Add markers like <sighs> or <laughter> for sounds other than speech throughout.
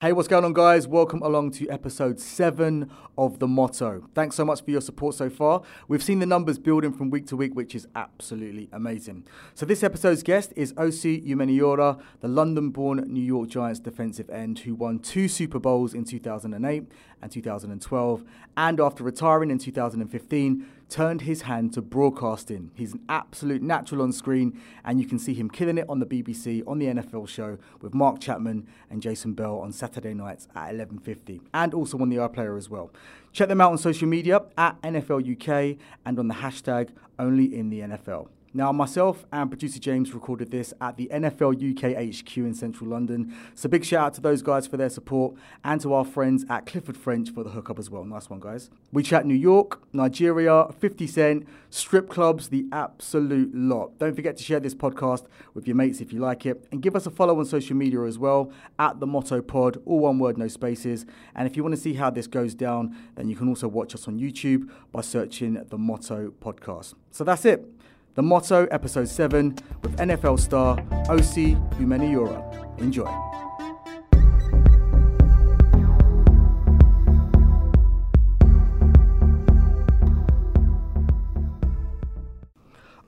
Hey, what's going on, guys? Welcome along to episode seven of The Motto. Thanks so much for your support so far. We've seen the numbers building from week to week, which is absolutely amazing. So, this episode's guest is Osi Umenyiora, the London born New York Giants defensive end who won two Super Bowls in 2008 and 2012, and after retiring in 2015, turned his hand to broadcasting. He's an absolute natural on screen, and you can see him killing it on the BBC on the NFL show with Mark Chapman and Jason Bell on Saturday nights at 11:50, and also on the iPlayer as well. Check them out on social media at NFL UK and on the hashtag Only in the NFL. Now, myself and producer James recorded this at the NFL UK HQ in central London. So, big shout out to those guys for their support and to our friends at Clifford French for the hookup as well. Nice one, guys. We chat New York, Nigeria, 50 Cent, strip clubs, the absolute lot. Don't forget to share this podcast with your mates if you like it. And give us a follow on social media as well at the Motto Pod, all one word, no spaces. And if you want to see how this goes down, then you can also watch us on YouTube by searching the Motto Podcast. So, that's it. The Motto, Episode 7, with NFL star Osi Umenyiora. Enjoy.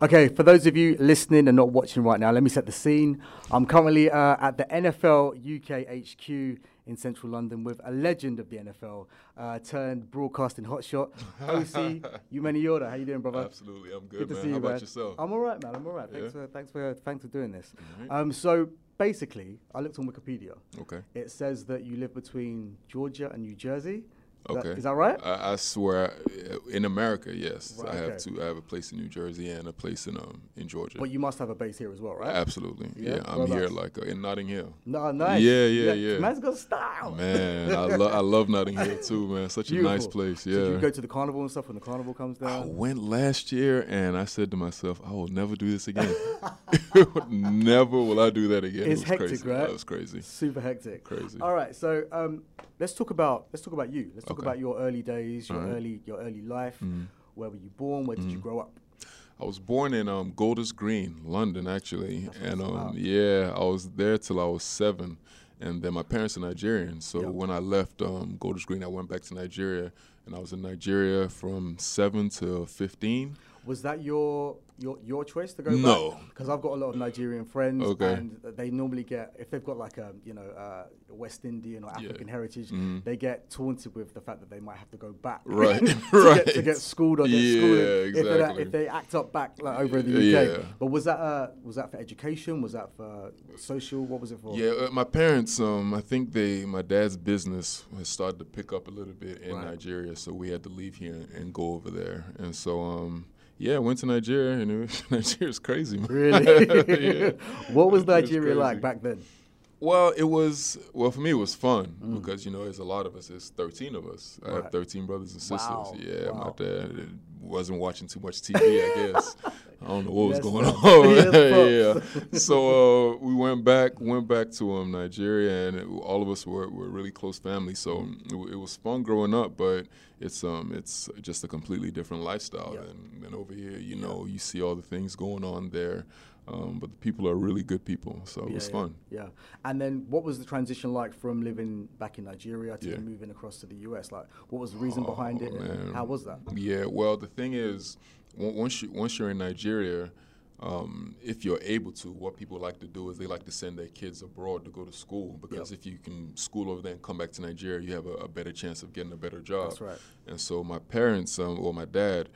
Okay, for those of you listening and not watching right now, let me set the scene. I'm currently uh, at the NFL UK HQ in central London with a legend of the NFL, uh, turned broadcasting hotshot, <laughs> OC Osi Umenyiora. How you doing, brother? Absolutely, I'm good, Good to man. see you, How about yourself? I'm all right, man. I'm all right. Thanks Yeah? for thanks for thanks for doing this. Um, so basically, I looked on Wikipedia. Okay. It says that you live between Georgia and New Jersey. That- Okay. is that right? I, I swear, uh, in America, yes, Right, I have okay. two. I have a place in New Jersey and a place in um in Georgia. But you must have a base here as well, right? Absolutely, Yeah? yeah. I'm here like uh, in Notting Hill. No, nice. Yeah, yeah, yeah. Man's got style. Man, I, lo- I love Notting Hill too, man. Such a nice Beautiful. place. So Yeah. do you go to the carnival and stuff when the carnival comes down? I went last year and I said to myself, I will never do this again. <laughs> <laughs> never will I do that again. It's it was hectic, crazy. right? That was crazy. Super hectic. Crazy. All right, so um, let's talk about let's talk about you. Let's talk Okay. about your early days, your Alright. early your early life. Mm-hmm. Where were you born? Where did you grow up? I was born in um, Golders Green, London, actually, and um, yeah, I was there till I was seven, and then my parents are Nigerian. So Yep. when I left um, Golders Green, I went back to Nigeria, and I was in Nigeria from seven to fifteen. Was that your your your choice to go No. Because I've got a lot of Nigerian friends, Okay. and they normally get if they've got like a you know uh, West Indian or African heritage, they get taunted with the fact that they might have to go back, Mm-hmm. <laughs> <laughs> Right, to, Get, to get schooled or get Yeah, schooled if, they, exactly. if they act up back like over in the UK. Yeah. But was that uh, was that for education? Was that for social? What was it for? Yeah, uh, my parents, um, I think they, my dad's business has started to pick up a little bit in Right. Nigeria, so we had to leave here and go over there, and so. Um, yeah, I went to Nigeria, and it was, <laughs> Nigeria's crazy. Man. Really? <laughs> Yeah. what was Nigeria like back then? Well, it was well for me. It was fun because you know, there's a lot of us. There's 13 of us. I Mm. Have 13 brothers and sisters. Wow, Yeah, wow. my dad wasn't watching too much TV. I <laughs> guess I don't know what was going on. <laughs> Yeah. So <laughs> uh, we went back, went back to um, Nigeria, and it, all of us were, were really close family. So it, it was fun growing up, but it's um it's just a completely different lifestyle Yeah. than, than over here. You know, you see all the things going on there. Um, but the people are really good people, so it was yeah, fun. Yeah. And then what was the transition like from living back in Nigeria to Yeah. moving across to the US? Like, what was the reason behind it? man. How was that? Yeah, well, the thing is, once you once you're in Nigeria, um, if you're able to, what people like to do is they like to send their kids abroad to go to school because if you can school over there and come back to Nigeria, you have a, a better chance of getting a better job. That's right. And so my parents, um, or my dad,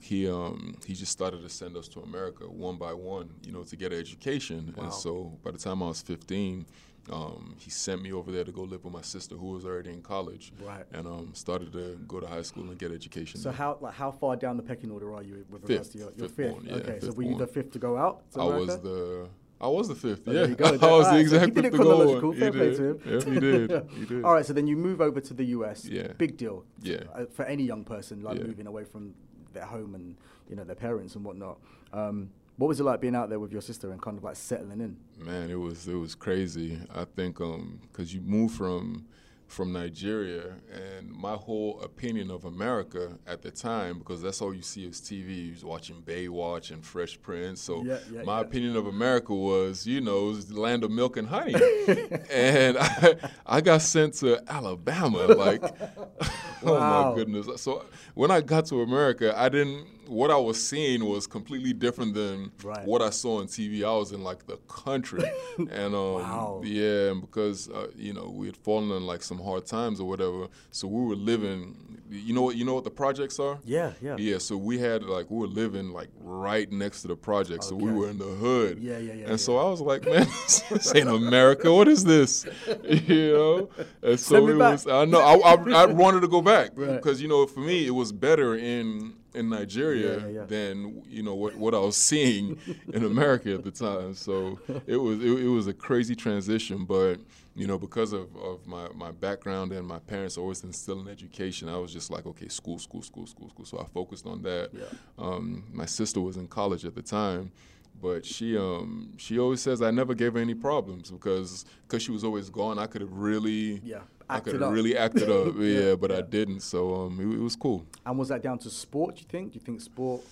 he um, he just started to send us to America one by one, you know, to get an education. Wow. And so by the time I was 15. Um, he sent me over there to go live with my sister, who was already in college, Right. and um, started to go to high school and get education. So there. how like how far down the pecking order are you with regards to your, your Fifth fifth? born, yeah, okay, so fifth were you the fifth to go out? To I was the I was the fifth. Oh, yeah, there you go. <laughs> I was All the right, so he did it fifth to go on. chronological. He Fair play to him. Yeah, he did. <laughs> He did. All right, so then you move over to the US. Yeah. Big deal. Yeah. Uh, For any young person, like Yeah. moving away from their home and you know their parents and whatnot. Um, what was it like being out there with your sister and kind of like settling in? Man, it was it was crazy. I think because you move from from Nigeria, and my whole opinion of America at the time, because that's all you see is TV. You was watching Baywatch and Fresh Prince. So Yeah, yeah, my yeah. opinion of America was, you know, it was the land of milk and honey. <laughs> and I, I got sent to Alabama. Like, <laughs> oh my goodness. So when I got to America, I didn't. What I was seeing was completely different than Right. what I saw on TV. I was in like the country, <laughs> and um, Wow. yeah, and because uh, you know we had fallen in like some hard times or whatever, so we were living. You know what? You know what the projects are? Yeah, yeah. Yeah, so we had like we were living like right next to the project, so we were in the hood. Yeah, yeah, yeah, And so I was like, man, this ain't <laughs> America. What is this? <laughs> You know. And so it back. was. I know. I, I, I wanted to go back Right. because you know, for me, it was better in in Nigeria Yeah, yeah, yeah. than you know what, what I was seeing <laughs> in America at the time. So it was it, it was a crazy transition, but you know because of, of my, my background and my parents always instilling education, I was just like okay, school, school, school, school, school. So I focused on that. Um, my sister was in college at the time. But she um, she always says I never gave her any problems because cause she was always gone. I could have really Yeah, I could have really acted up. <laughs> Yeah, Yeah, but I didn't. So um, it, it was cool. And was that down to sport? Do you think? Do you think sport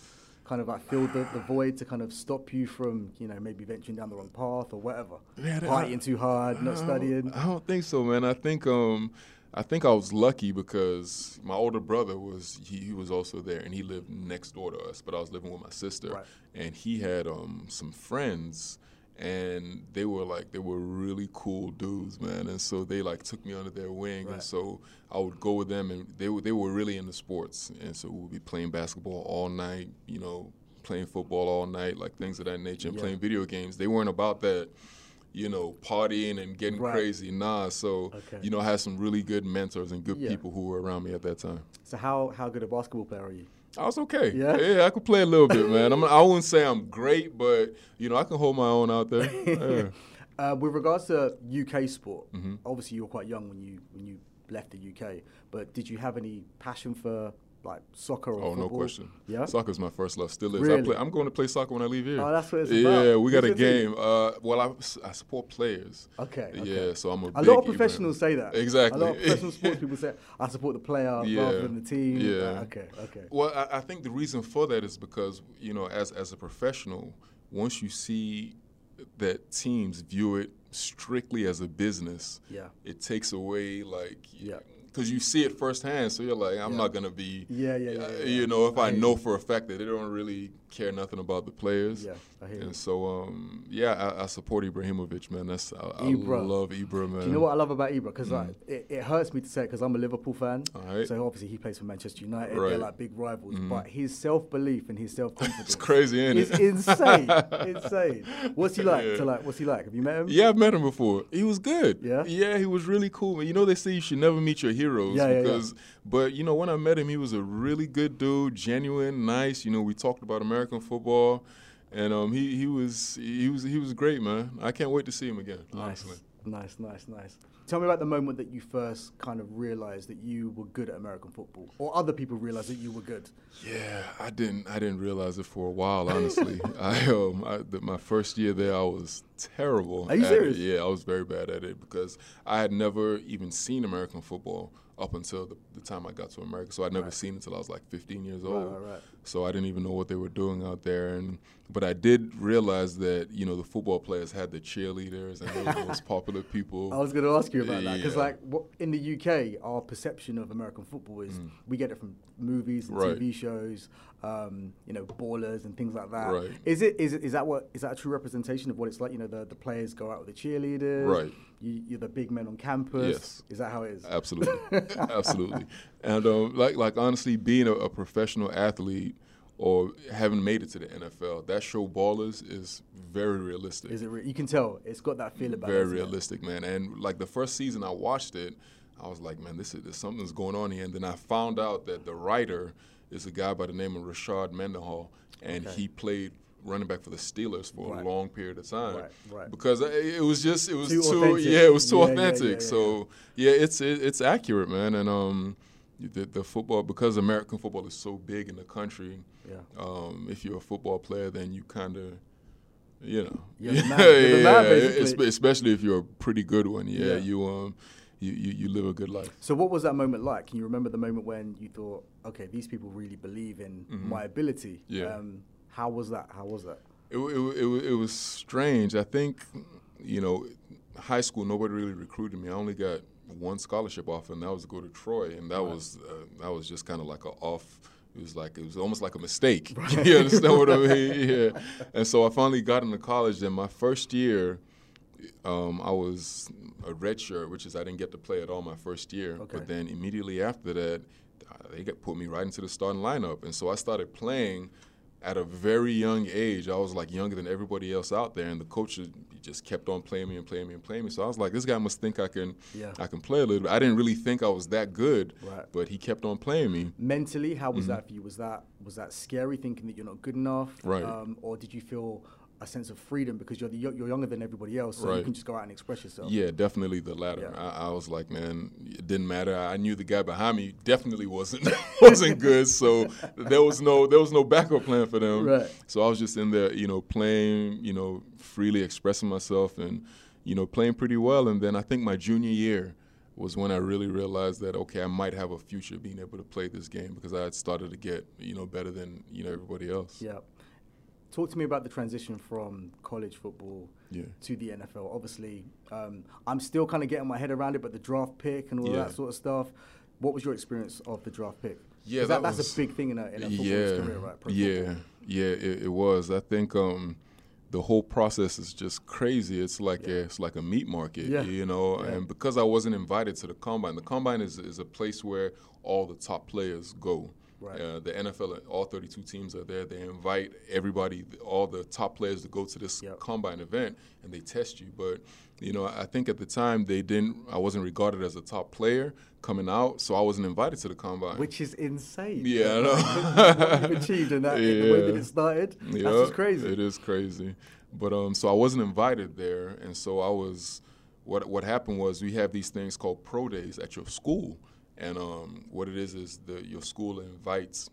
kind of like filled the, the void to kind of stop you from you know maybe venturing down the wrong path or whatever? Man, I- Partying too hard, not I studying. I don't think so, man. I think um, I think I was lucky because my older brother was he, he was also there and he lived next door to us, but I was living with my sister, Right. and he had um some friends. And they were like they were really cool dudes, man. And so they like took me under their wing, Right. and so I would go with them, and they were they were really into sports, and so we would be playing basketball all night, you know, playing football all night, like things of that nature, and Yeah. playing video games. They weren't about that, you know, partying and getting Right. crazy. Nah, so Okay. you know, I had some really good mentors and good Yeah. people who were around me at that time. So how how good a basketball player are you? I was okay. Yeah? yeah, I could play a little bit, man. I'm, <laughs> I wouldn't say I'm great, but you know, I can hold my own out there. <laughs> Yeah. Uh, with regards to UK sport, Mm-hmm. obviously you were quite young when you when you left the UK. But did you have any passion for like soccer or Oh, football? no question. Yeah. Soccer's my first love. Still is. Really? I play, I'm going to play soccer when I leave here. Oh, that's what it's yeah, about. Yeah, we got a game. Uh, well, I, I support players. Okay, okay. Yeah, so I'm a. A lot of professionals say that. Exactly. A lot of professional sports <laughs> people say, "I support the player Yeah. rather than the team." Yeah. Uh, okay. Okay. Well, I, I think the reason for that is because you know, as as a professional, once you see that teams view it strictly as a business, Yeah. it takes away like Yeah. Because you see it firsthand, so you're like, I'm Yeah. not gonna be, Yeah, yeah, yeah, uh, yeah, you know, if I I, know for a fact that they don't really care nothing about the players. Yeah, I hear you. And so, um, yeah, I, I support Ibrahimovic, man. That's I, I love Ibra, man. Do you know what I love about Ibra? Because like, it, it hurts me to say it because I'm a Liverpool fan. Mm. Alright. So obviously he plays for Manchester United. Right. They're Mm. like big rivals. But his self belief and his self confidence It's crazy, ain't is it? insane. <laughs> insane. What's he like? Yeah. To like, what's he like? Have you met him? Yeah, I've met him before. He was good. Yeah? Yeah, he was really cool. Man. You know, they say you should never meet your heroes Yeah, yeah, yeah. because, but you know, when I met him, he was a really good dude, genuine, nice. You know, we talked about American football, and um, he he was he was he was great, man. I can't wait to see him again. Nice, Honestly. nice, nice, nice. Tell me about the moment that you first kind of realized that you were good at American football, or other people realized that you were good. Yeah, I didn't I didn't realize it for a while. Honestly, <laughs> I um I, the, my first year there, I was terrible. Are you at it. serious? Yeah, I was very bad at it because I had never even seen American football up until the, the time I got to America. So I'd never seen it until I was like 15 years old. right, right. So I didn't even know what they were doing out there. And but I did realize that you know the football players had the cheerleaders and they were the most <laughs> popular people. I was going to ask you about that because, like, what, in the UK, our perception of American football is we get it from movies and Mm. Right. TV shows, um, you know, ballers and things like that. Right. Is it is it, is that what is that a true representation of what it's like? You know, the, the players go out with the cheerleaders. Right. You, you're the big men on campus. Yes. Is that how it is? Absolutely, <laughs> absolutely. And um, like like honestly, being a, a professional athlete or having made it to the NFL, that show ballers is very realistic. Is it? Re- you can tell it's got that feel about it. very isn't it? realistic, man. And like the first season I watched it, I was like, man, this is there's something's going on here. And then I found out that the writer is a guy by the name of Rashard Mendenhall, and he played running back for the Steelers for Right. a long period of time. Right, right. Because it was just it was Too too, yeah it was too Yeah, yeah, authentic. yeah, yeah, so yeah, it's it, it's accurate, man. And um, the, the football because American football is so big in the country. Yeah. Um, if you're a football player, then you kind of. You know, <laughs> You're the man. <laughs> You're the man, basically. especially if you're a pretty good one. Yeah, Yeah. you um, you, you you live a good life. So what was that moment like? Can you remember the moment when you thought, okay, these people really believe in my ability? Mm-hmm. Yeah. Um, how was that? How was that? It, it, it, it was strange. I think, you know, high school nobody really recruited me. I only got one scholarship offer, and that was to go to Troy, and that was uh, that was just kind of like a off. It was like it was almost like a mistake. <laughs> you understand what I mean? <laughs> Yeah. And so I finally got into college. And my first year, um, I was a redshirt, which is I didn't get to play at all my first year. Okay. But then immediately after that, uh, they got put me right into the starting lineup, and so I started playing at a very young age. I was like younger than everybody else out there, and the coach just- kept on playing me and playing me and playing me. So I was like, this guy must think I can, Yeah. I can play a little bit. I didn't really think I was that good, Right. but he kept on playing me. Mentally, how Mm-hmm. was that for you? Was that was that scary, thinking that you're not good enough? Right. Um, or did you feel a sense of freedom because you're the, you're you're younger than everybody else, so you can just go out and express yourself? Yeah, definitely the latter. Yeah. I, I was like, man, it didn't matter. I knew the guy behind me definitely wasn't <laughs> wasn't good, so there was no there was no backup plan for them. Right. So I was just in there, you know, playing, you know, freely expressing myself and you know playing pretty well. And then I think my junior year was when I really realized that okay, I might have a future being able to play this game because I had started to get you know better than you know everybody else. Yeah. Talk to me about the transition from college football Yeah. to the NFL. Obviously, um, I'm still kind of getting my head around it, but the draft pick and all Yeah. that sort of stuff. What was your experience of the draft pick? Yeah, that, that that's a big thing in a, in a yeah, career, right? Pro yeah, football. yeah. It, it was. I think um, the whole process is just crazy. It's like a, it's like a meat market, Yeah. you know. Yeah. And because I wasn't invited to the combine, the combine is is a place where all the top players go. Right. Uh, the NFL, all 32 teams are there. They invite everybody, all the top players, to go to this Yep. combine event, and they test you. But you know, I think at the time they didn't. I wasn't regarded as a top player coming out, so I wasn't invited to the combine. Which is insane. Yeah, I <laughs> know. what you've achieved in that, in the way that Yeah. it started. That's just crazy. It is crazy. But um, so I wasn't invited there, and so I was. What what happened was we have these things called pro days at your school, and um, what it is is the your school invites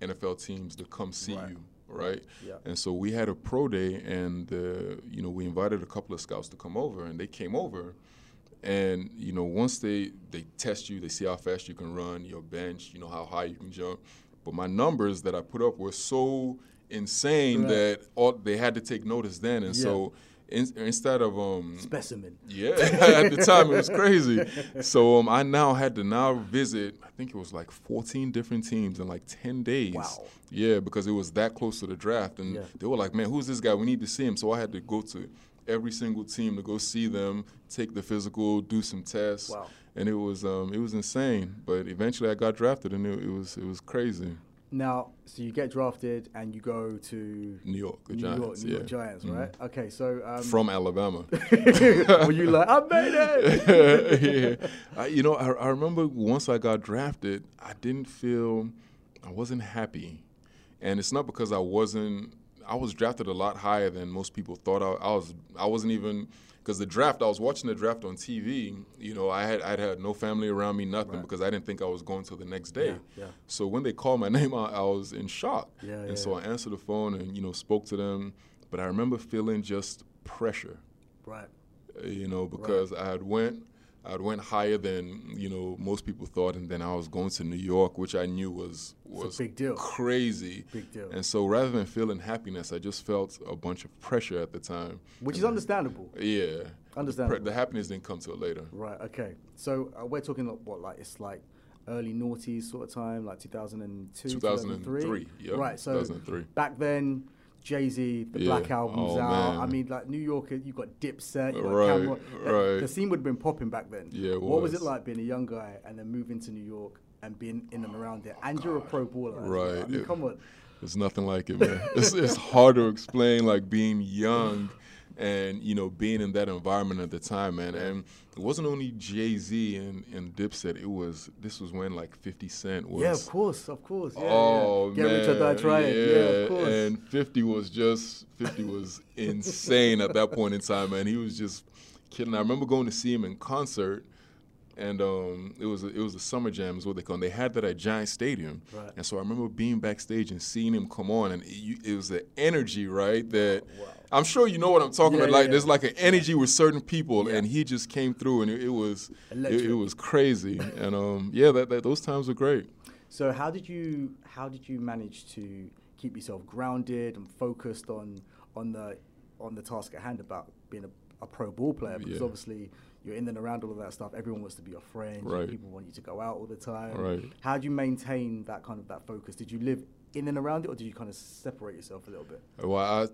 NFL teams to come see Right. you, right? Yeah. And so we had a pro day, and uh, you know we invited a couple of scouts to come over, and they came over, and you know once they they test you, they see how fast you can run, your bench, you know how high you can jump. But my numbers that I put up were so insane Right. that all they had to take notice then, and so in, instead of um Specimen. yeah, <laughs> at the time it was crazy. So um, I now had to now visit. I think it was like 14 different teams in like 10 days. Wow. Yeah, because it was that close to the draft, and Yeah. they were like, "Man, who's this guy? We need to see him." So I had to go to every single team to go see them, take the physical, do some tests, Wow. and it was um, it was insane. But eventually, I got drafted, and it, it was it was crazy. Now, so you get drafted and you go to New York, the New Giants, York, New yeah. York Giants, Mhm. right? Okay, so um, From Alabama. <laughs> were you like, I made it? <laughs> yeah. I, you know, I, I remember once I got drafted, I didn't feel, I wasn't happy. And it's not because I wasn't, I was drafted a lot higher than most people thought I, I was. I wasn't even, because the draft, I was watching the draft on TV. You know, I had, I'd had no family around me, nothing, Right. because I didn't think I was going till the next day. Yeah, yeah. So when they called my <laughs> name out, I was in shock. Yeah, and yeah, so I answered the phone and, you know, spoke to them. But I remember feeling just pressure right. you know, because I had went, I went higher than you know most people thought, and then I was going to New York, which I knew was a was big deal. crazy. Big deal. And so rather than feeling happiness, I just felt a bunch of pressure at the time. Which is understandable. Yeah, Understandable. The happiness didn't come till later. Right. Okay. So uh, we're talking like, what, like it's like early noughties sort of time, like 2002, 2003, 2003. yep, Right. So 2003. back then, Jay Z, the Yeah. Black Album's Oh, out. man. I mean, like New York, you got Dipset, you got Right, Cam'ron. The- right. The scene would have been popping back then. Yeah, What was it like being a young guy and then moving to New York and being in and around it? And you're a pro baller. well. I Right. mean, It- come on. There's nothing like it, man. it's, it's hard to explain, like being young and you know being in that environment at the time, man. And it wasn't only Jay Z and, and Dipset. It was this was when like Fifty Cent was. Yeah, of course, of course. Yeah, oh yeah. Get man, rich or die trying. Yeah, of course. And Fifty was just Fifty was <laughs> insane at that point in time, man. He was just kidding. I remember going to see him in concert and um, it was a, it was a summer jam is what they call. It. They had that at Giant Stadium, Right. and so I remember being backstage and seeing him come on, and it, it was the energy, right? That I'm sure you know what I'm talking Yeah, about. Like yeah. there's like an energy with certain people, Yeah. and he just came through, and it, it was it, was crazy, and um, yeah, that, that those times were great. So how did you how did you manage to keep yourself grounded and focused on on the on the task at hand about being a, a pro ball player? Because obviously you're in and around all of that stuff. Everyone wants to be your friend. Right. People want you to go out all the time. Right. How do you maintain that kind of that focus? Did you live in and around it, or did you kind of separate yourself a little bit? Well, I.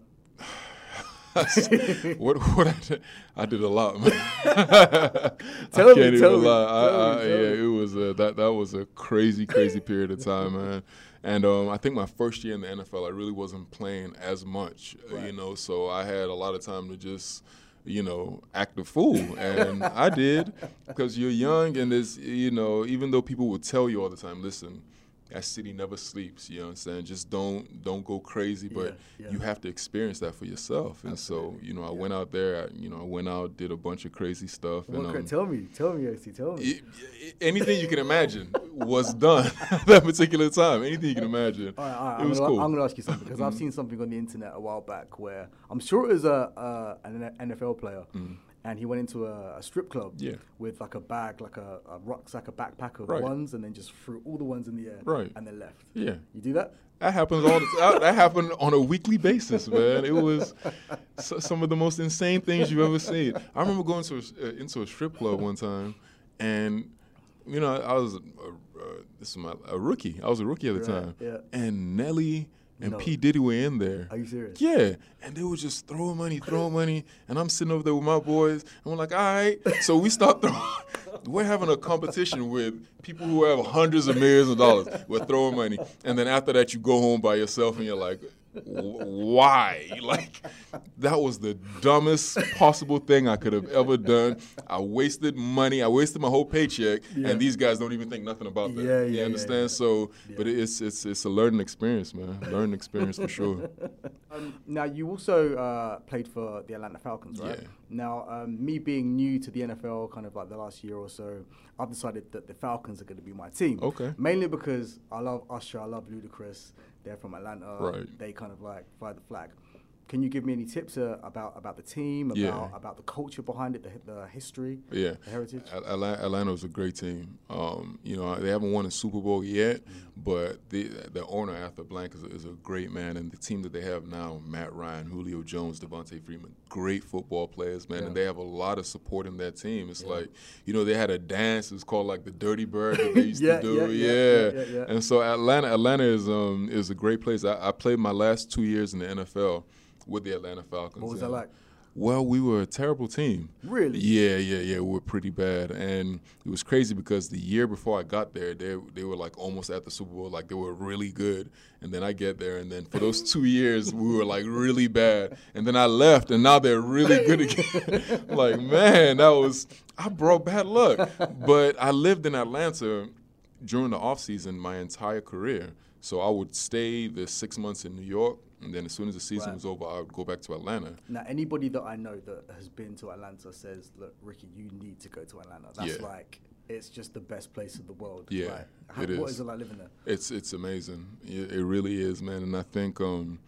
<laughs> what what I did, I did a lot, man. <laughs> Tell I me, can't even tell me, lie. I, tell I, me, tell yeah, it was a, that that was a crazy, crazy period of time, <laughs> man. And um, I think my first year in the NFL, I really wasn't playing as much, uh, you know. So I had a lot of time to just, you know, act a fool, and I did because you're young and there's, you know, even though people would tell you all the time, listen. That city never sleeps. You know what I'm saying? Just don't don't go crazy, but Yeah, yeah. you have to experience that for yourself. And so, you know, I went out there. I, you know, I went out, did a bunch of crazy stuff. What and um, tell me, tell me, AC, tell me. it- it- anything you can imagine was done <laughs> that particular time. Anything you can imagine. All right, all right. it I'm was gonna, cool. Mm-hmm. I'm going to ask you something because I've seen something on the internet a while back where I'm sure it was a uh, an NFL player, and he went into a, a strip club. Yeah. with like a bag, like a, a rucksack, a backpack of Right. ones, and then just threw all the ones in the air, Right. and then left. Yeah. you do that? That happens all the time. That happened on a weekly basis, man. It was so, some of the most insane things you've ever seen. I remember going to a, uh, into a strip club one time, and you know, I was a, uh, this is my a rookie. I was a rookie at the Right, time, yeah. and Nelly and No. P Diddy were in there. Are you serious? Yeah, and they were just throwing money, throwing money, and I'm sitting over there with my boys, and we're like, all right. So we start throwing. <laughs> We're having a competition with people who have hundreds of millions of dollars. We're throwing money, and then after that, you go home by yourself, and you're like, "Wh- why? Like, that was the dumbest possible thing I could have ever done. I wasted money. I wasted my whole paycheck, Yeah. and these guys don't even think nothing about that. Yeah, you yeah, yeah, understand? yeah. So, but it's it's it's a learning experience, man. Learning experience for sure. <laughs> Um, now you also uh, played for the Atlanta Falcons, right? Yeah. Now, um, me being new to the NFL, kind of like the last year or so, I've decided that the Falcons are going to be my team. Okay. Mainly because I love Usher, I love Ludacris. They're from Atlanta. Uh, right. They kind of like fly the flag. Can you give me any tips uh, about about the team, about Yeah. about the culture behind it, the, the history, Yeah, the heritage? Atlanta was a great team. Um, you know, they haven't won a Super Bowl yet, but the the owner Arthur Blank is a, is a great man, and the team that they have now, Matt Ryan, Julio Jones, Devonta Freeman, great football players, man, and they have a lot of support in that team. It's like, you know, they had a dance. It's called like the Dirty Bird that they <laughs> used Yeah, to do. yeah, yeah, yeah, yeah, yeah. And so Atlanta, Atlanta is um is a great place. I, I played my last two years in the NFL with the Atlanta Falcons. What was that like? Well, we were a terrible team. Really? Yeah, yeah, yeah. We were pretty bad, and it was crazy because the year before I got there, they they were like almost at the Super Bowl, like they were really good. And then I get there, and then for those two <laughs> years, we were like really bad. And then I left, and now they're really good <laughs> again. <laughs> like man, that was I brought bad luck. But I lived in Atlanta during the off season my entire career. So I would stay the six months in New York, and then as soon as the season Right. was over, I would go back to Atlanta. Now, anybody that I know that has been to Atlanta says, "Look, Ricky, you need to go to Atlanta. That's Yeah. like it's just the best place in the world." Yeah, like, how, it What is. is it like living there? It's it's amazing. It, it really is, man. And I think um,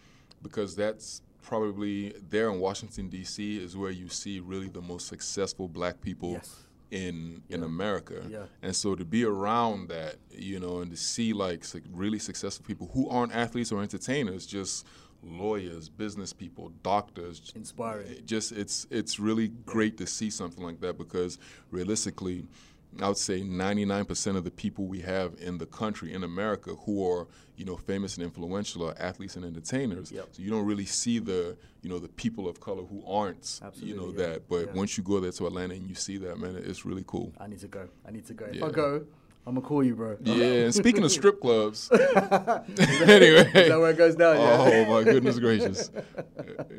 because that's probably there in Washington D.C. is where you see really the most successful Black people Yes. In in America. Yeah. And so to be around that, you know, and to see like su- really successful people who aren't athletes or entertainers, just lawyers, business people, doctors, Inspiring. just it's it's really great to see something like that because realistically I would say 99% of the people we have in the country in America who are you know famous and influential are athletes and entertainers. Yep. So you don't really see the you know the people of color who aren't you know yeah. that. But Yeah. once you go there to Atlanta and you see that man, it's really cool. I need to go. I need to go. If Yeah. I go, I'm gonna call you, bro. Yeah, and <laughs> speaking of strip clubs, <laughs> Is anyway. that where it goes down? Yeah. Oh my goodness gracious! <laughs>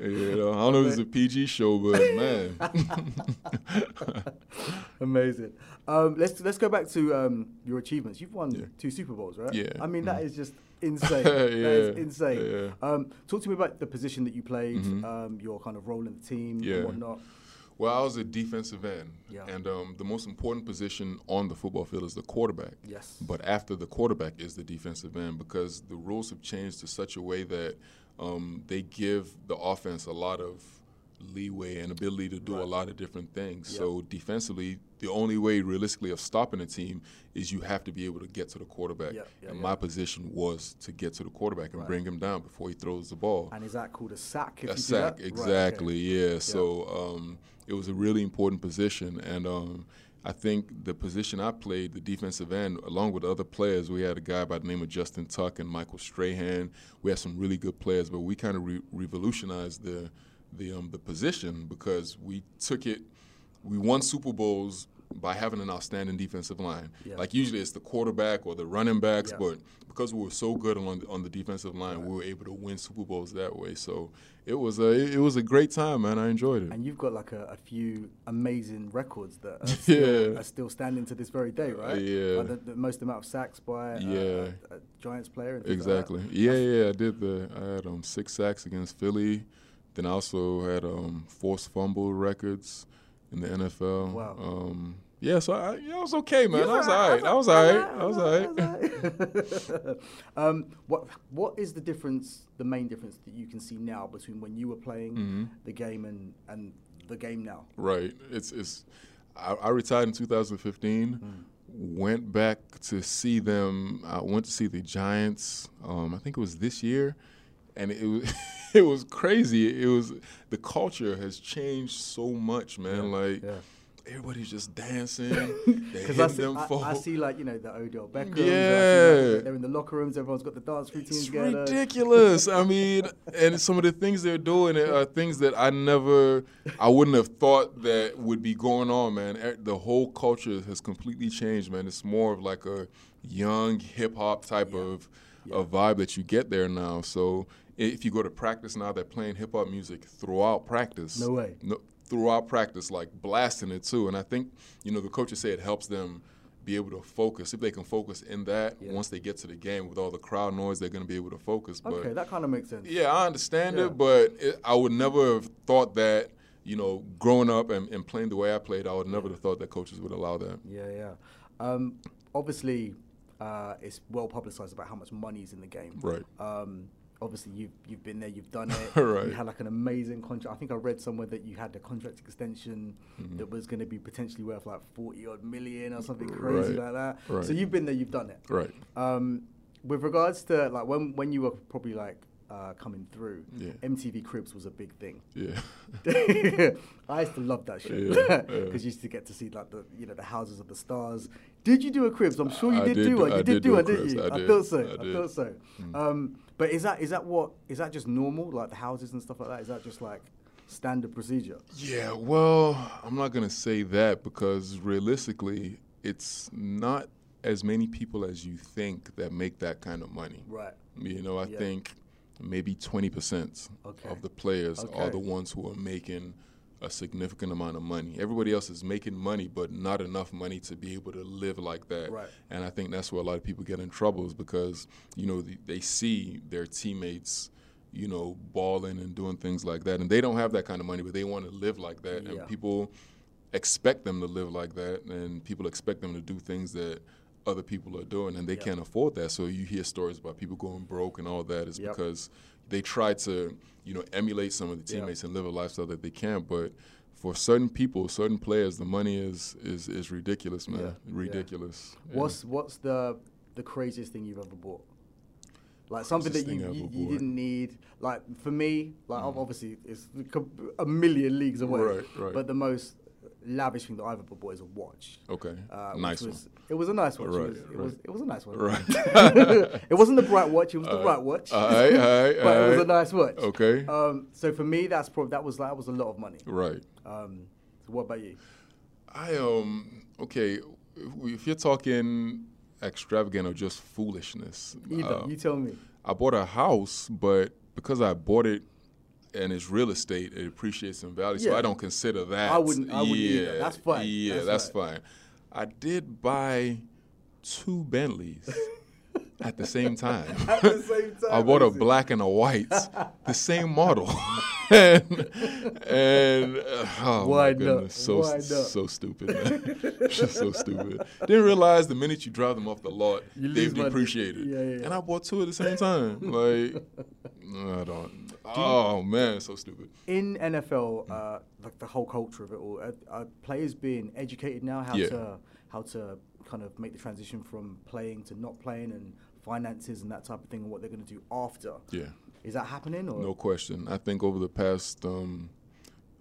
You know, I don't know if it's a PG show, but man, Amazing. Um, let's let's go back to um, your achievements. You've won Yeah. two Super Bowls, right? Yeah. I mean, that Mhm. is just <laughs> insane. That is Yeah. insane. Yeah. Um, talk to me about the position that you played, Mhm. um, your kind of role in the team Yeah. and whatnot. well, I was a defensive end, Yeah. and um, the most important position on the football field is the quarterback. Yes. But after the quarterback is the defensive end because the rules have changed to such a way that um, they give the offense a lot of leeway and ability to do a lot of different things. Yep. So defensively, the only way realistically of stopping a team is you have to be able to get to the quarterback. Yep, yeah, and my position was to get to the quarterback and Right. bring him down before he throws the ball. And is that called a sack? If A you do sack, that? Right, okay. exactly. Yeah. So um, it was a really important position, and um, I think the position I played, the defensive end, along with other players, we had a guy by the name of Justin Tuck and Michael Strahan. We had some really good players, but we kind of re- revolutionized the the um, the position because we took it. We won Super Bowls by having an outstanding defensive line. Yeah. Like usually it's the quarterback or the running backs, Yeah. but because we were so good on the, on the defensive line, we were able to win Super Bowls that way. So it was a it was a great time, man. I enjoyed it. And you've got like a, a few amazing records that are <laughs> still, Yeah. are still standing to this very day, right? yeah. Like the, the most amount of sacks by uh, Yeah. a, a Giants player. And things like. Exactly. Yeah, yeah. I did the. I had um, six sacks against Philly. Then I also had um, forced fumble records in the NFL. Wow. Um, yeah, so I, yeah, I was okay, man. You I was all right. I was all right. I was all right. <laughs> um, what what is the difference? The main difference that you can see now between when you were playing Mm-hmm. the game and and the game now. Right. It's it's. I, I retired in 2015. Hmm. Went back to see them. I went to see the Giants. Um, I think it was this year, and it was <laughs> it was crazy. It was the culture has changed so much, man. like yeah. everybody's just dancing. <laughs> Because I, see- them I. I see like you know the Odell Beckham. Yeah. they're in the locker rooms. Everyone's got the dance routines It's together. ridiculous. I <laughs> mean, and some of the things they're doing are things that I never, I wouldn't have thought that would be going on, man. The whole culture has completely changed, man. It's more of like a young hip hop type of, of vibe that you get there now. So if you go to practice now, they're playing hip hop music throughout practice. No way. No, throughout practice, like blasting it too. And I think, you know, the coaches say it helps them be able to focus. If they can focus in that, Yeah. once they get to the game with all the crowd noise, they're going to be able to focus. But Okay, that kind of makes sense. yeah, I understand Yeah. it, but it, I would never have thought that, you know, growing up and, and playing the way I played, I would never have thought that coaches would allow that. Yeah, yeah. Um, obviously, uh, it's well publicized about how much money is in the game. Right. Um, obviously, you've you've been there, you've done it. <laughs> Right. You had like an amazing contract. I think I read somewhere that you had a contract extension Mm-hmm. that was going to be potentially worth like forty odd million or something crazy Right. like that. Right. So you've been there, you've done it. Right. Um, with regards to like when when you were probably like uh, coming through, Yeah. MTV Cribs was a big thing. Yeah. <laughs> I used to love that <laughs> show Yeah, because yeah. you used to get to see like the you know the houses of the stars. Did you do a cribs? I'm sure you did, did do one. You I did, did do one, didn't you? I I, thought so. I I, thought so. Um, but is that is that what is that just normal? Like the houses and stuff like that? Is that just like standard procedure? Yeah, well, I'm not going to say that because realistically, it's not as many people as you think that make that kind of money. Right. You know, I Yeah. think maybe 20% Okay. of the players are the ones who are making a significant amount of money. Everybody else is making money, but not enough money to be able to live like that. Right. And I think that's where a lot of people get in trouble is because, you know, th- they see their teammates, you know, balling and doing things like that. And they don't have that kind of money, but they want to live like that. Yeah. And people expect them to live like that. And people expect them to do things that other people are doing. And they Yeah. can't afford that. So you hear stories about people going broke and all that is Yep. because they try to, you know, emulate some of the Yeah. teammates and live a lifestyle that they can't. But for certain people, certain players, the money is is, is ridiculous, man. Yeah. Yeah. Ridiculous. Yeah. What's what's the the craziest thing you've ever bought? Like something that you, you, you didn't need. Like for me, like ob- obviously it's a million leagues away. Right, right. But the most lavish thing that I've ever bought is a watch. Okay. Uh, nice was, It was a nice watch. Right, it, was, it, was, it was a nice one. Right. it wasn't the bright watch. It was the right watch. Right, all right, but it was a nice watch. Okay. Um, so for me, that's probably that was that was a lot of money. Right. Um, so what about you? I um okay. If, if you're talking extravagant or just foolishness. Either Uh, you tell me. I bought a house, but because I bought it and it's real estate, it appreciates in value. So I don't consider that. I wouldn't- I wouldn't yeah, either. That's fine. Yeah, That's that's, fine. fine. I did buy two Bentleys <laughs> at the same time. At the same <laughs> time, I bought a black and a white, <laughs> the same model. and and uh, oh Why my not? goodness, so so stupid, man. Just so stupid. Didn't realize the minute you drive them off the lot, they've depreciated. Yeah, yeah. And I bought two at the same time. Like, I don't. Oh man, so stupid. in NFL, uh, like the whole culture of it all, are, are players being educated now how Yeah. to how to kind of make the transition from playing to not playing and finances and that type of thing and what they're going to do after. Yeah. Is that happening or No question. I think over the past um,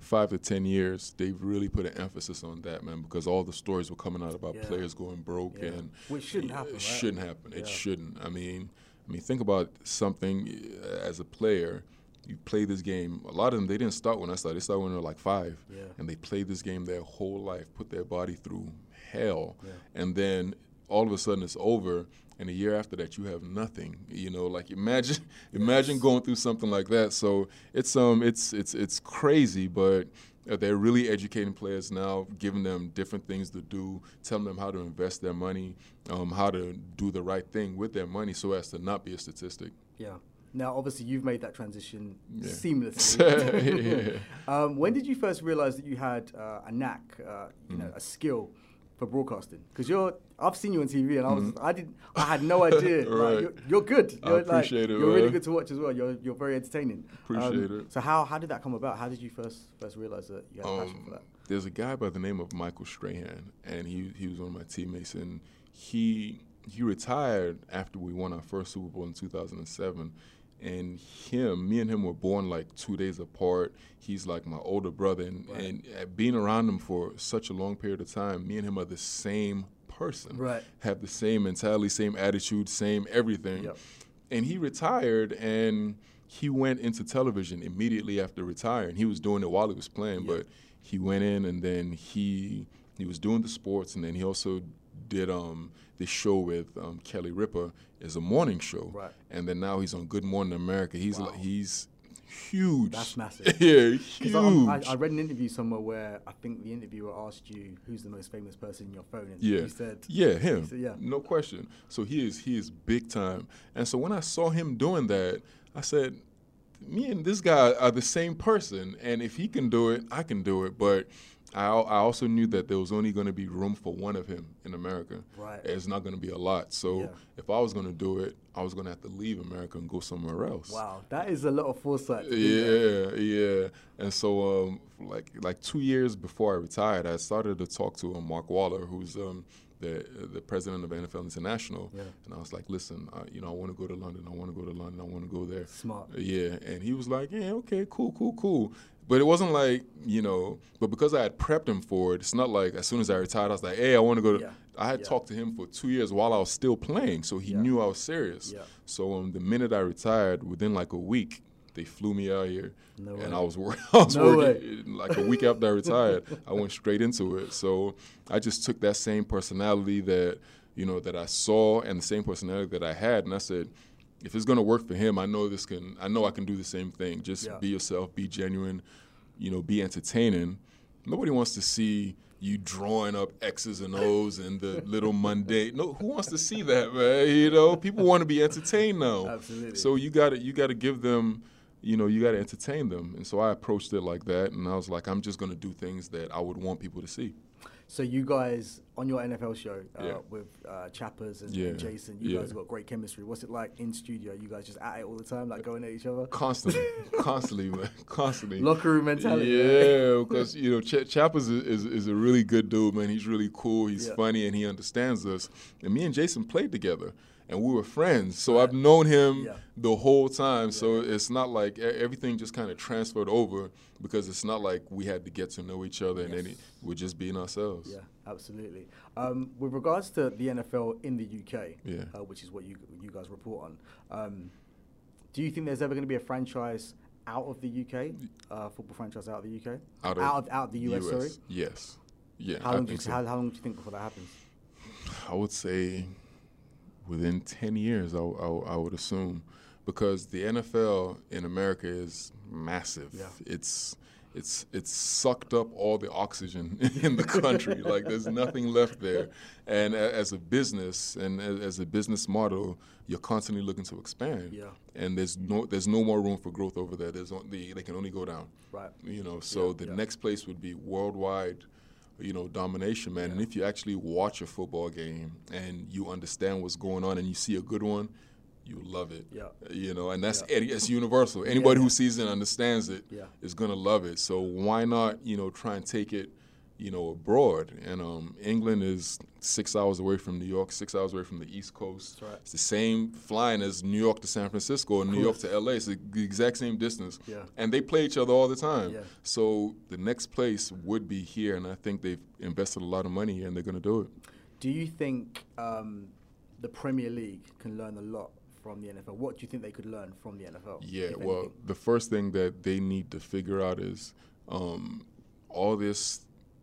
five to ten years, they've really put an emphasis on that, man, because all the stories were coming out about Yeah. players going broke Yeah. and Which shouldn't it happen, right? shouldn't happen. Yeah. It shouldn't. I mean, I mean, think about something uh, as a player. You play this game. A lot of them they didn't start when I started. They started when they were like five, Yeah. and they played this game their whole life, put their body through hell, Yeah. and then all of a sudden it's over. And a year after that, you have nothing. You know, like imagine, <laughs> imagine going through something like that. So it's um, it's it's it's crazy, but uh, they're really educating players now, giving them different things to do, telling them how to invest their money, um, how to do the right thing with their money, so as to not be a statistic. Yeah. Now, obviously, you've made that transition Yeah. seamlessly. <laughs> um, when did you first realize that you had uh, a knack, uh, you Mm. know, a skill for broadcasting? Because you're, I've seen you on TV, and I was, I didn't, I had no idea. <laughs> like, Mm-hmm. You're, you're good. I You're, like, appreciate it, You're really good to watch as well. You're, you're very entertaining. Um, Appreciate it. So how, how did that come about? How did you first, first realize that you had a passion for that? Um, there's a guy by the name of Michael Strahan, and he he was one of my teammates, and he he retired after we won our first Super Bowl in 2007. And him, me and him were born like two days apart. He's like my older brother, and, and uh, being around him for such a long period of time, me and him are the same person. Right. Have the same mentality, same attitude, same everything. Yep. And he retired, and he went into television immediately after retiring. He was doing it while he was playing, but he went in and then he he was doing the sports, and then he also did um this show with um, Kelly Ripa as a morning show, Right. and then now he's on Good Morning America. He's like he's huge. That's massive. <laughs> yeah, huge. I, I, I read an interview somewhere where I think the interviewer asked you who's the most famous person in your phone, and Yeah. you said, yeah, him. said, yeah. No question. So he is he is big time. And so when I saw him doing that, I said, me and this guy are the same person, and if he can do it, I can do it. But I, I also knew that there was only going to be room for one of him in America. Right. It's not going to be a lot. So Yeah. if I was going to do it, I was going to have to leave America and go somewhere else. "Wow, that is a lot of foresight." Yeah, yeah. And so, um, like like two years before I retired, I started to talk to um, Mark Waller, who's um, the the president of NFL International. Yeah. And I was like, listen, uh, you know, I want to go to London. I want to go to London. I want to go there. Smart. Yeah. And he was like, yeah, okay, cool, cool, cool. But it wasn't like, you know, but because I had prepped him for it, it's not like as soon as I retired, I was like, hey, I want to go to. Yeah. I had Yeah. talked to him for two years while I was still playing, so he Yeah. knew I was serious. So um, the minute I retired, within like a week, they flew me out here, No and way. I was, wor- <laughs> I was No working. Like a week after I retired, I went straight into it. So I just took that same personality that you know that I saw, and the same personality that I had, and I said, if it's gonna work for him, I know this can. I know I can do the same thing. Just Yeah. be yourself, be genuine, you know, be entertaining. Nobody wants to see you drawing up X's and O's and the <laughs> little mundane. No, who wants to see that, man? You know, people want to be entertained now. Absolutely. So you got to you got to give them, you know, you got to entertain them. And so I approached it like that, and I was like, I'm just gonna do things that I would want people to see. So you guys on your NFL show uh, Yeah. with uh, Chappers and, Yeah. and Jason, you Yeah. guys have got great chemistry. What's it like in studio? You guys just at it all the time, like going at each other? Constantly, <laughs> constantly, man, constantly. Locker room mentality. Yeah, because you know Ch- Chappers is, is is a really good dude, man. He's really cool. He's funny, and he understands us. And me and Jason played together, and we were friends. So I've known him Yeah. the whole time. So it's not like everything just kind of transferred over because it's not like we had to get to know each other, and then it, we're just being ourselves. Yeah, absolutely. Um, with regards to the NFL in the UK, Yeah. uh, which is what you you guys report on, um, do you think there's ever going to be a franchise out of the UK, uh, football franchise out of the UK, Out of, out of, out of the US, Sorry. Yes. Yeah. How long, do you, so. how, how long do you think before that happens? I would say within 10 years, I, I, I would assume, because the NFL in America is massive. Yeah. It's it's it's sucked up all the oxygen <laughs> in the country. <laughs> like there's nothing left there. And a, as a business and a, as a business model, you're constantly looking to expand. Yeah. And there's no there's no more room for growth over there. There's only, they can only go down. Right. You know, so Yeah, the yeah. next place would be worldwide, you know, domination, man. And if you actually watch a football game and you understand what's going on and you see a good one, you love it. Yeah. You know, and that's any- it's universal. Anybody yeah. who sees it and understands it is Yeah. gonna love it. So why not, you know, try and take it, you know, abroad? And um, England is six hours away from New York, six hours away from the East Coast. Right. It's the same flying as New York to San Francisco and New York to LA. It's the the exact same distance. Yeah. And they play each other all the time. Yeah. So the next place would be here, and I think they've invested a lot of money and they're going to do it. Do you think um, the Premier League can learn a lot from the NFL? What do you think they could learn from the NFL? Yeah, well, anything? the first thing that they need to figure out is um, all this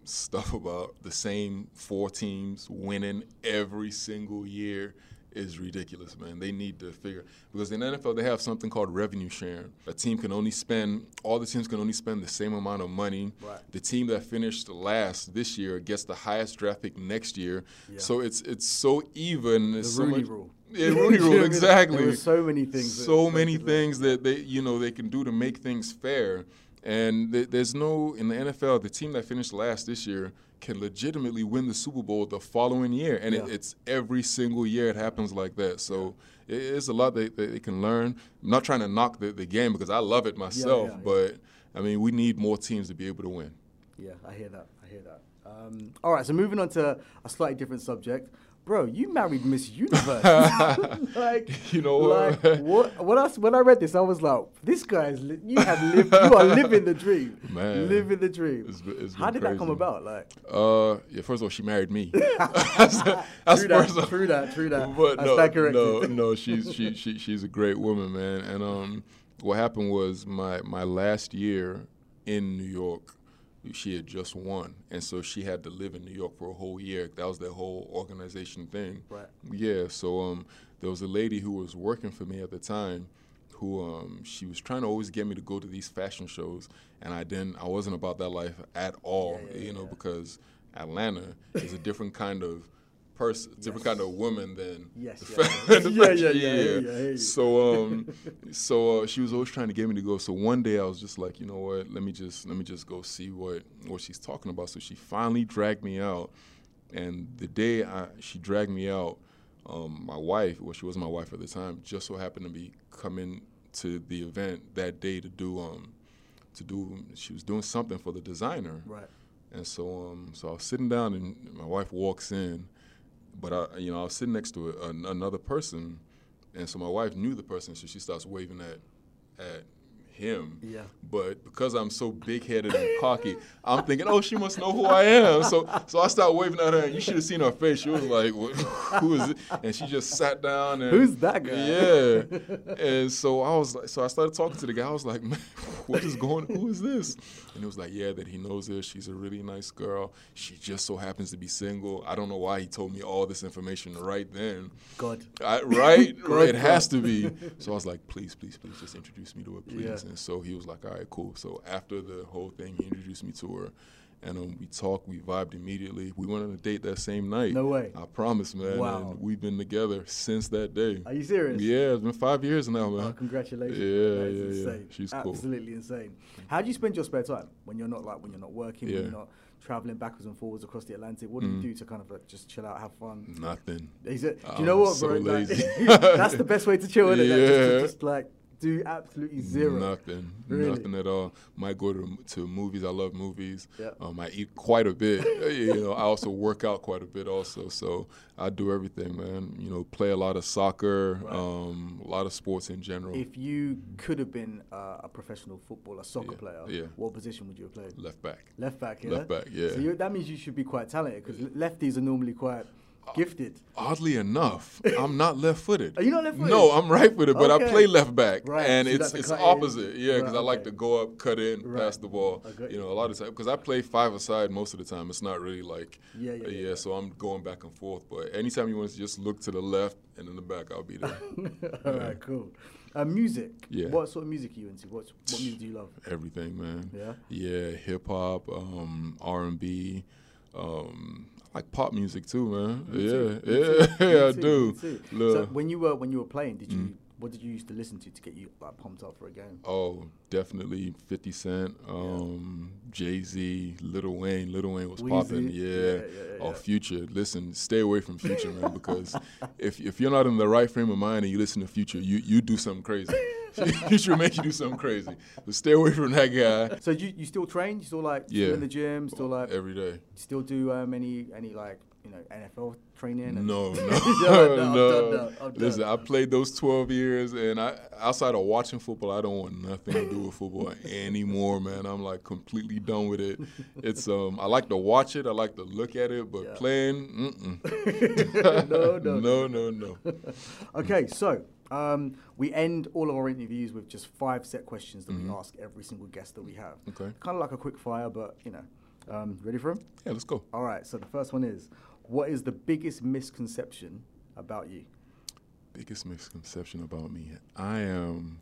stuff about the same four teams winning every single year is ridiculous, man. They need to figure because in the NFL they have something called revenue sharing. A team can only spend all the teams can only spend the same amount of money. Right. The team that finished last this year gets the highest draft pick next year. Yeah. So it's it's so even. the It's so Rooney much- Rule. <laughs> Yeah, Rooney You know what I Rule, <laughs> exactly. There so many things. So many things that they, you know, they can do to make things fair. And th- there's no in the NFL. The team that finished last this year can legitimately win the Super Bowl the following year, and it, it's every single year it happens like that. So it, it's a lot that, that they can learn. I'm not trying to knock the, the game because I love it myself, yeah, yeah. but I mean we need more teams to be able to win. Yeah, I hear that. I hear that. Um, all right, so moving on to a slightly different subject. Bro, you married Miss Universe. <laughs> <laughs> like, You know what? like, what? When I, when I read this, I was like, "This guy's li- you have lived, you are living the dream, <laughs> Man, living the dream." it's been- it's How did that come about? Like, Uh, yeah. First of all, she married me. that's that's true that, true that, true that. But That's no, that no, no. She's she, she she's a great woman, man. And um, what happened was my my last year in New York, she had just won, and so she had to live in New York for a whole year. That was their whole organization thing. Right. Yeah. So um, there was a lady who was working for me at the time. Who um, she was trying to always get me to go to these fashion shows, and I didn't. I wasn't about that life at all, Yeah, yeah, you know, yeah. because Atlanta is a different kind of person, different kind of woman than Yes, the <laughs> <laughs> yeah. Yeah, yeah, yeah, I hear you, I hear you. So um, so uh, she was always trying to get me to go. So one day I was just like, you know what? Let me just let me just go see what what she's talking about. So she finally dragged me out, and the day I, she dragged me out, um, my wife, well, she wasn't my wife at the time, just so happened to be coming to the event that day to do um to do. She was doing something for the designer. Right. And so, um, so I was sitting down, and my wife walks in, but I, you know, I was sitting next to a, an, another person, and so my wife knew the person, so she starts waving at, at him. Yeah. But because I'm so big-headed and cocky, I'm thinking, oh, she must know who I am. So, so I start waving at her, and you should have seen her face. She was like, "What- who is it? And she just sat down and. Who's that guy? Yeah. and so I was like, so I started talking to the guy. I was like, man, what is going? Who is this? And he was like, yeah, that he knows her. She's a really nice girl. She just so happens to be single. I don't know why he told me all this information right then. God. I, right? <laughs> God, it has to be. So I was like, please, please, please, just introduce me to her, please. Yeah. And so he was like, all right, cool. So after the whole thing, he introduced me to her. And um, we talked, we vibed immediately. We went on a date that same night. No way. I promise, man. Wow. And we've been together since that day. Are you serious? Yeah, it's been five years now, man. Oh, congratulations. Yeah, yeah, yeah. She's cool. Absolutely insane. How do you spend your spare time when you're not like when you're not working, when you're not traveling backwards and forwards across the Atlantic? What do Mm. you do to kind of like just chill out, have fun? Nothing. Is it, do you I'm know what, so bro? Like, lazy. <laughs> that's the best way to chill, isn't it? Like, just, <laughs> just like do absolutely zero. Nothing. Really? Nothing at all. Might go to to movies. I love movies. Yeah. Um, I eat quite a bit. <laughs> you know, I also work out quite a bit also. So I do everything, man. You know, play a lot of soccer, Right. um, a lot of sports in general. If you could have been uh, a professional footballer, soccer Yeah, player, yeah. what position would you have played? Left back. Left back, yeah. Left back, yeah. So you, that means you should be quite talented because lefties are normally quite Gifted. Oddly enough, <laughs> I'm not left-footed. Are you not left-footed? No, I'm right-footed, but Okay. I play left back, Right, and so it's it's cut in. opposite. Yeah, because Right, I like to go up, cut in, Right. pass the ball. Got You know, a lot of times because I play five aside most of the time. It's not really like Yeah, yeah, uh, yeah, yeah. So I'm going back and forth. But anytime you want to just look to the left and in the back, I'll be there. <laughs> All right, cool. Uh, music. Yeah. What sort of music are you into? What what music do you love? Everything, man. Yeah? Yeah, hip hop, um, R and B. Um, like pop music too, man. Me yeah, too, yeah, <laughs> I do. So when you were when you were playing, did you Mm. What did you used to listen to to get you like pumped up for a game? Oh, definitely 50 Cent, um, Jay Z, Lil Wayne. Lil Wayne was Weezy. popping, Yeah, yeah. yeah, yeah, Oh. Future. Listen, stay away from Future, man, <laughs> because if if you're not in the right frame of mind and you listen to Future, you you do something crazy. <laughs> <laughs> Future make you do something crazy. So stay away from that guy. So you, you still train? You still like Yeah. in the gym? Still like Every day. You still do um, any any like you know NFL training? and- No, <laughs> no, done, I'm no. done, Listen. I played those 12 years, and I outside of watching football, I don't want nothing to do with football <laughs> anymore, man. I'm like completely done with it. It's um, I like to watch it, I like to look at it, but Yeah. playing, mm-mm. <laughs> No, no, no, no, no. Okay, so um, we end all of our interviews with just five set questions that we ask every single guest that we have. Mm-hmm. Okay. Kind of like a quick fire, but you know, um, ready for them? Yeah, let's go. All right. So the first one is, what is the biggest misconception about you? Biggest misconception about me. I am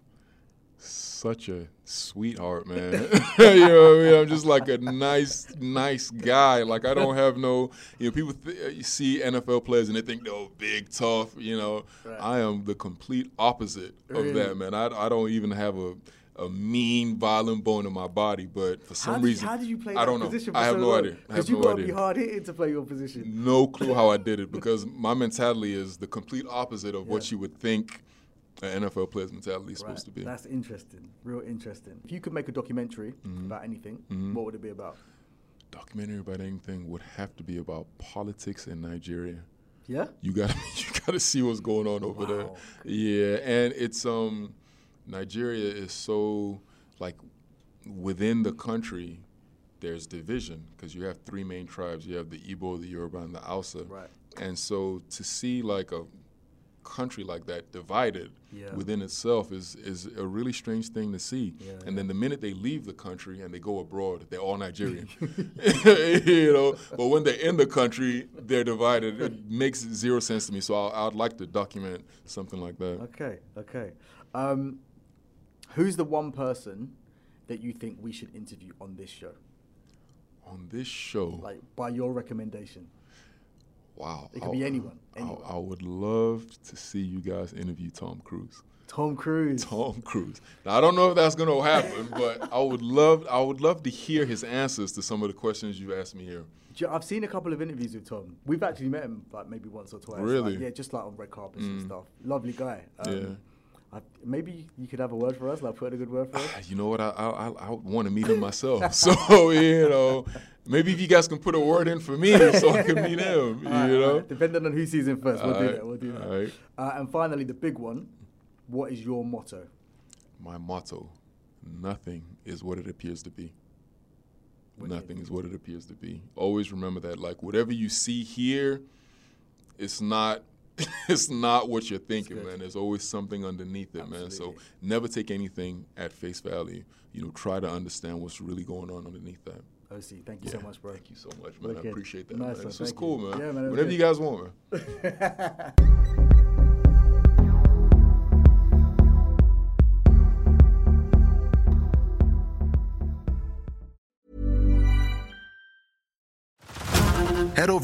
such a sweetheart, man. <laughs> you know what I mean? I'm just like a nice, nice guy. Like I don't have no, you know, people th- you see NFL players and they think they're big, tough. You know, Right. I am the complete opposite of that, man. I, I don't even have a. A mean, violent bone in my body, but for some how did, reason, how did you play I don't know. position? For I have so no idea. Because you no got to idea be hard hitting to play your position. no clue how I did it <laughs> because my mentality is the complete opposite of what you would think an NFL player's mentality is supposed to be. That's interesting. Real interesting. If you could make a documentary Mm-hmm. about anything, what would it be about? Documentary about anything would have to be about politics in Nigeria. Yeah. You gotta <laughs> you gotta see what's going on over there. Yeah, and it's um Nigeria is so like within the country there's division because you have three main tribes. You have the Igbo, the Yoruba, and the Hausa. Right. And so to see like a country like that divided Yeah. within itself is is a really strange thing to see. Yeah, and then the minute they leave the country and they go abroad, they're all Nigerian. <laughs> <laughs> you know, but when they're in the country, they're divided. It makes zero sense to me. So I, I'd like to document something like that. Okay. Okay. Um, who's the one person that you think we should interview on this show? On this show, Like by your recommendation. wow, It could I- be anyone, I- anyone. I, would love to see you guys interview Tom Cruise. Tom Cruise. Tom Cruise. Now I don't know if that's going to happen, but I would love I would love to hear his answers to some of the questions you asked me here. I've seen a couple of interviews with Tom. We've actually met him like maybe once or twice. Really? Mm. yeah, just like on red carpets and stuff. Lovely guy. Um, Yeah. I, maybe you could have a word for us, like put a good word for us. <sighs> You know what? I I, I, want to meet him myself. <laughs> so you know, maybe if you guys can put a word in for me so I can meet him. You <laughs> All right, all know. right. Depending on who sees him first, we'll do Alright, that. We'll do that. alright. Uh, and finally, the big one. What is your motto? My motto: Nothing is what it appears to be. Nothing is what it appears to be. Always remember that. Like whatever you see here, it's not. <laughs> It's not what you're thinking, man. There's always something underneath it, man. So never take anything at face value. You know, try to understand what's really going on underneath that. Osi, thank you so much, bro. Thank you so much, man. Wicked. I appreciate that. Nice man. This was cool, man. Yeah, man, Whenever good. you guys want, man. <laughs>